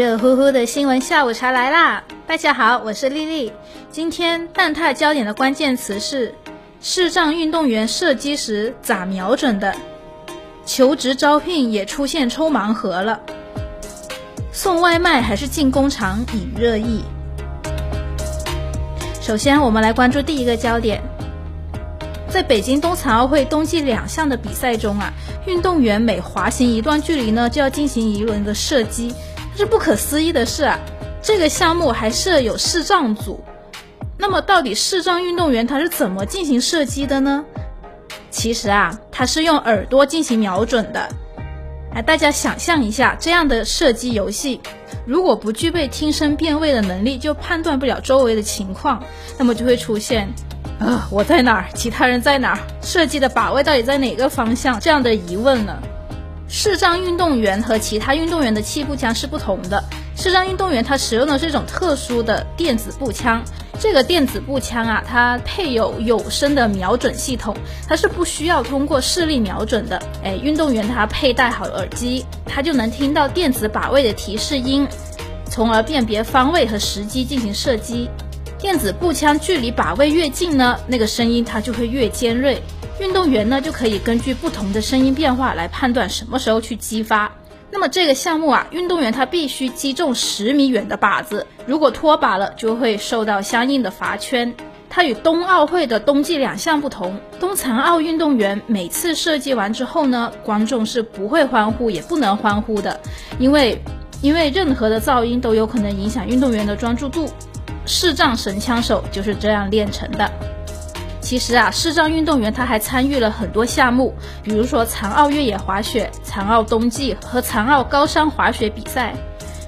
热乎乎的新闻下午茶来啦！大家好，我是丽丽。今天蛋挞焦点的关键词是：视障运动员射击时咋瞄准的？求职招聘也出现抽盲盒了。送外卖还是进工厂引热议。首先，我们来关注第一个焦点。在北京冬残奥会冬季两项的比赛中啊，运动员每滑行一段距离呢，就要进行一轮的射击。是不可思议的是啊，这个项目还设有视障组。那么到底视障运动员他是怎么进行射击的呢？其实啊，他是用耳朵进行瞄准的。哎，大家想象一下，这样的射击游戏，如果不具备听声辨位的能力，就判断不了周围的情况，那么就会出现。啊，我在哪儿？其他人在哪儿？射击的靶位到底在哪个方向？这样的疑问呢？视障运动员和其他运动员的气步枪是不同的。视障运动员他使用的是一种特殊的电子步枪，这个电子步枪啊，它配有有声的瞄准系统，它是不需要通过视力瞄准的。哎，运动员他佩戴好耳机，他就能听到电子靶位的提示音，从而辨别方位和时机进行射击。电子步枪距离靶位越近呢，那个声音它就会越尖锐。运动员呢就可以根据不同的声音变化来判断什么时候去击发。那么这个项目啊，运动员他必须击中十米远的靶子，如果脱靶了就会受到相应的罚圈。它与冬奥会的冬季两项不同，冬残奥运动员每次射击完之后呢，观众是不会欢呼也不能欢呼的，因为因为任何的噪音都有可能影响运动员的专注度。视障神枪手就是这样练成的。其实啊，视障运动员他还参与了很多项目，比如说残奥越野滑雪、残奥冬季和残奥高山滑雪比赛。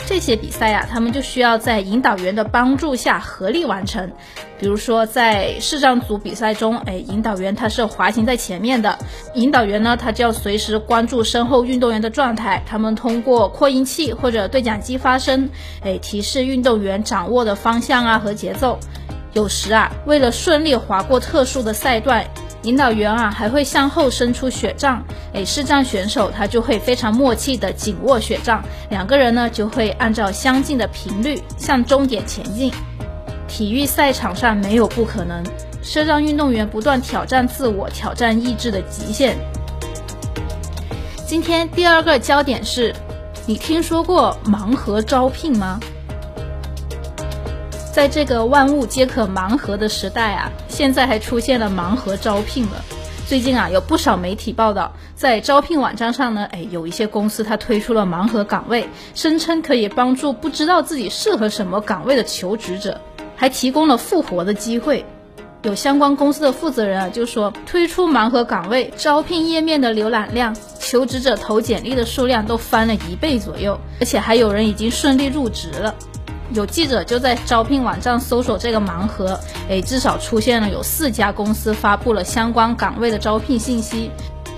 这些比赛呀，他们就需要在引导员的帮助下合力完成。比如说，在视障组比赛中，哎，引导员他是滑行在前面的，引导员呢，他就要随时关注身后运动员的状态。他们通过扩音器或者对讲机发声，哎，提示运动员掌握的方向啊和节奏。有时啊，为了顺利滑过特殊的赛段。引导员啊，还会向后伸出雪杖，哎，视障选手他就会非常默契的紧握雪杖，两个人呢就会按照相近的频率向终点前进。体育赛场上没有不可能，是让运动员不断挑战自我、挑战意志的极限。今天第二个焦点是，你听说过盲盒招聘吗？在这个万物皆可盲盒的时代啊，现在还出现了盲盒招聘了。最近啊，有不少媒体报道，在招聘网站上呢，哎，有一些公司它推出了盲盒岗位，声称可以帮助不知道自己适合什么岗位的求职者，还提供了复活的机会。有相关公司的负责人啊，就说推出盲盒岗位，招聘页面的浏览量、求职者投简历的数量都翻了一倍左右，而且还有人已经顺利入职了。有记者就在招聘网站搜索这个盲盒，哎，至少出现了有四家公司发布了相关岗位的招聘信息。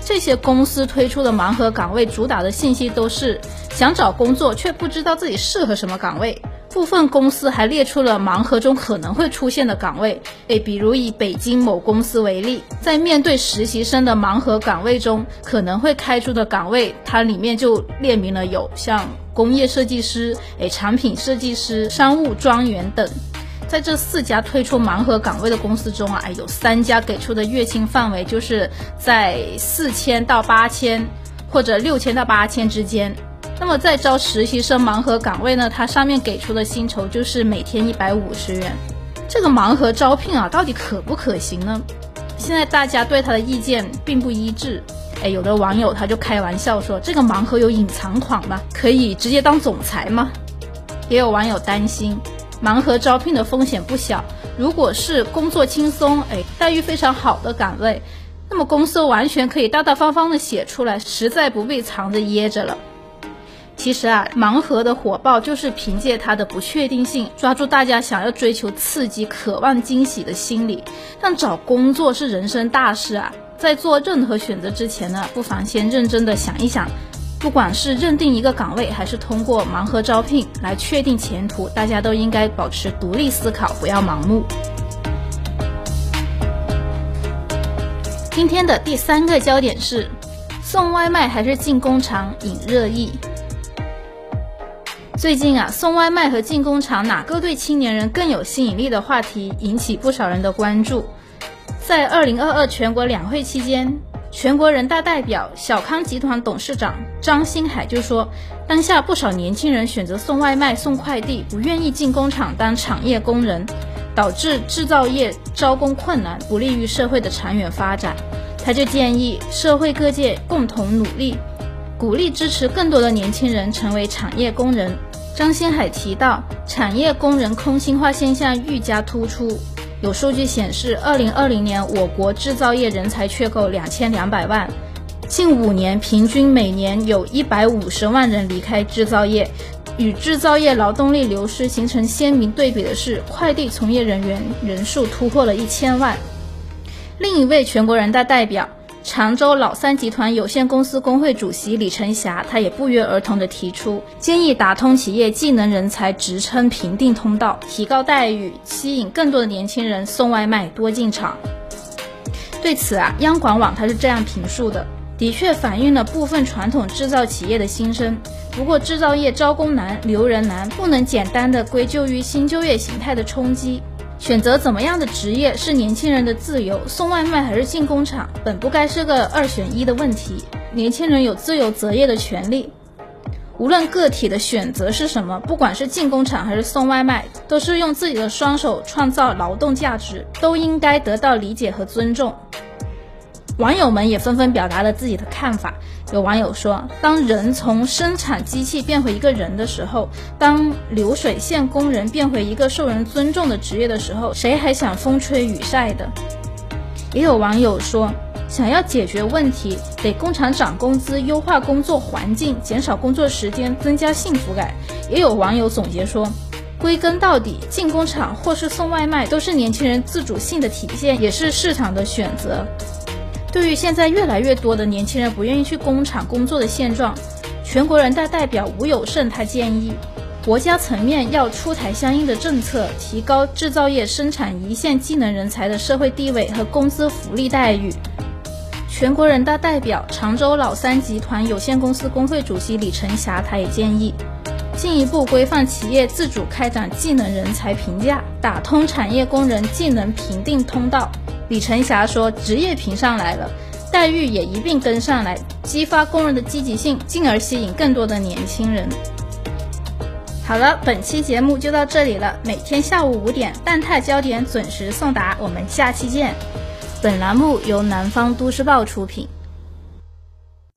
这些公司推出的盲盒岗位主打的信息都是想找工作却不知道自己适合什么岗位。部分公司还列出了盲盒中可能会出现的岗位，诶，比如以北京某公司为例，在面对实习生的盲盒岗位中，可能会开出的岗位，它里面就列明了有像工业设计师、诶，产品设计师、商务专员等。在这四家推出盲盒岗位的公司中啊，有三家给出的月薪范围就是在四千到八千，或者六千到八千之间。那么在招实习生盲盒岗位呢？它上面给出的薪酬就是每天一百五十元。这个盲盒招聘啊，到底可不可行呢？现在大家对他的意见并不一致。哎，有的网友他就开玩笑说：“这个盲盒有隐藏款吗？可以直接当总裁吗？”也有网友担心，盲盒招聘的风险不小。如果是工作轻松、哎待遇非常好的岗位，那么公司完全可以大大方方的写出来，实在不必藏着掖着了。其实啊，盲盒的火爆就是凭借它的不确定性，抓住大家想要追求刺激、渴望惊喜的心理。但找工作是人生大事啊，在做任何选择之前呢，不妨先认真的想一想。不管是认定一个岗位，还是通过盲盒招聘来确定前途，大家都应该保持独立思考，不要盲目。今天的第三个焦点是：送外卖还是进工厂引热议。最近啊，送外卖和进工厂哪个对青年人更有吸引力的话题引起不少人的关注。在二零二二全国两会期间，全国人大代表、小康集团董事长张新海就说，当下不少年轻人选择送外卖、送快递，不愿意进工厂当产业工人，导致制造业招工困难，不利于社会的长远发展。他就建议社会各界共同努力。鼓励支持更多的年轻人成为产业工人。张新海提到，产业工人空心化现象愈加突出。有数据显示，二零二零年我国制造业人才缺口两千两百万，近五年平均每年有一百五十万人离开制造业。与制造业劳动力流失形成鲜明对比的是，快递从业人员人数突破了一千万。另一位全国人大代表。常州老三集团有限公司工会主席李晨霞，他也不约而同地提出，建议打通企业技能人才职称评定通道，提高待遇，吸引更多的年轻人送外卖多进厂。对此啊，央广网它是这样评述的：的确反映了部分传统制造企业的心声。不过，制造业招工难、留人难，不能简单的归咎于新就业形态的冲击。选择怎么样的职业是年轻人的自由，送外卖还是进工厂，本不该是个二选一的问题。年轻人有自由择业的权利，无论个体的选择是什么，不管是进工厂还是送外卖，都是用自己的双手创造劳动价值，都应该得到理解和尊重。网友们也纷纷表达了自己的看法。有网友说：“当人从生产机器变回一个人的时候，当流水线工人变回一个受人尊重的职业的时候，谁还想风吹雨晒的？”也有网友说：“想要解决问题，得工厂涨工资、优化工作环境、减少工作时间、增加幸福感。”也有网友总结说：“归根到底，进工厂或是送外卖，都是年轻人自主性的体现，也是市场的选择。”对于现在越来越多的年轻人不愿意去工厂工作的现状，全国人大代表吴有胜他建议，国家层面要出台相应的政策，提高制造业生产一线技能人才的社会地位和工资福利待遇。全国人大代表、常州老三集团有限公司工会主席李成霞他也建议，进一步规范企业自主开展技能人才评价，打通产业工人技能评定通道。李晨霞说：“职业评上来了，待遇也一并跟上来，激发工人的积极性，进而吸引更多的年轻人。”好了，本期节目就到这里了。每天下午五点，蛋挞焦点准时送达，我们下期见。本栏目由南方都市报出品。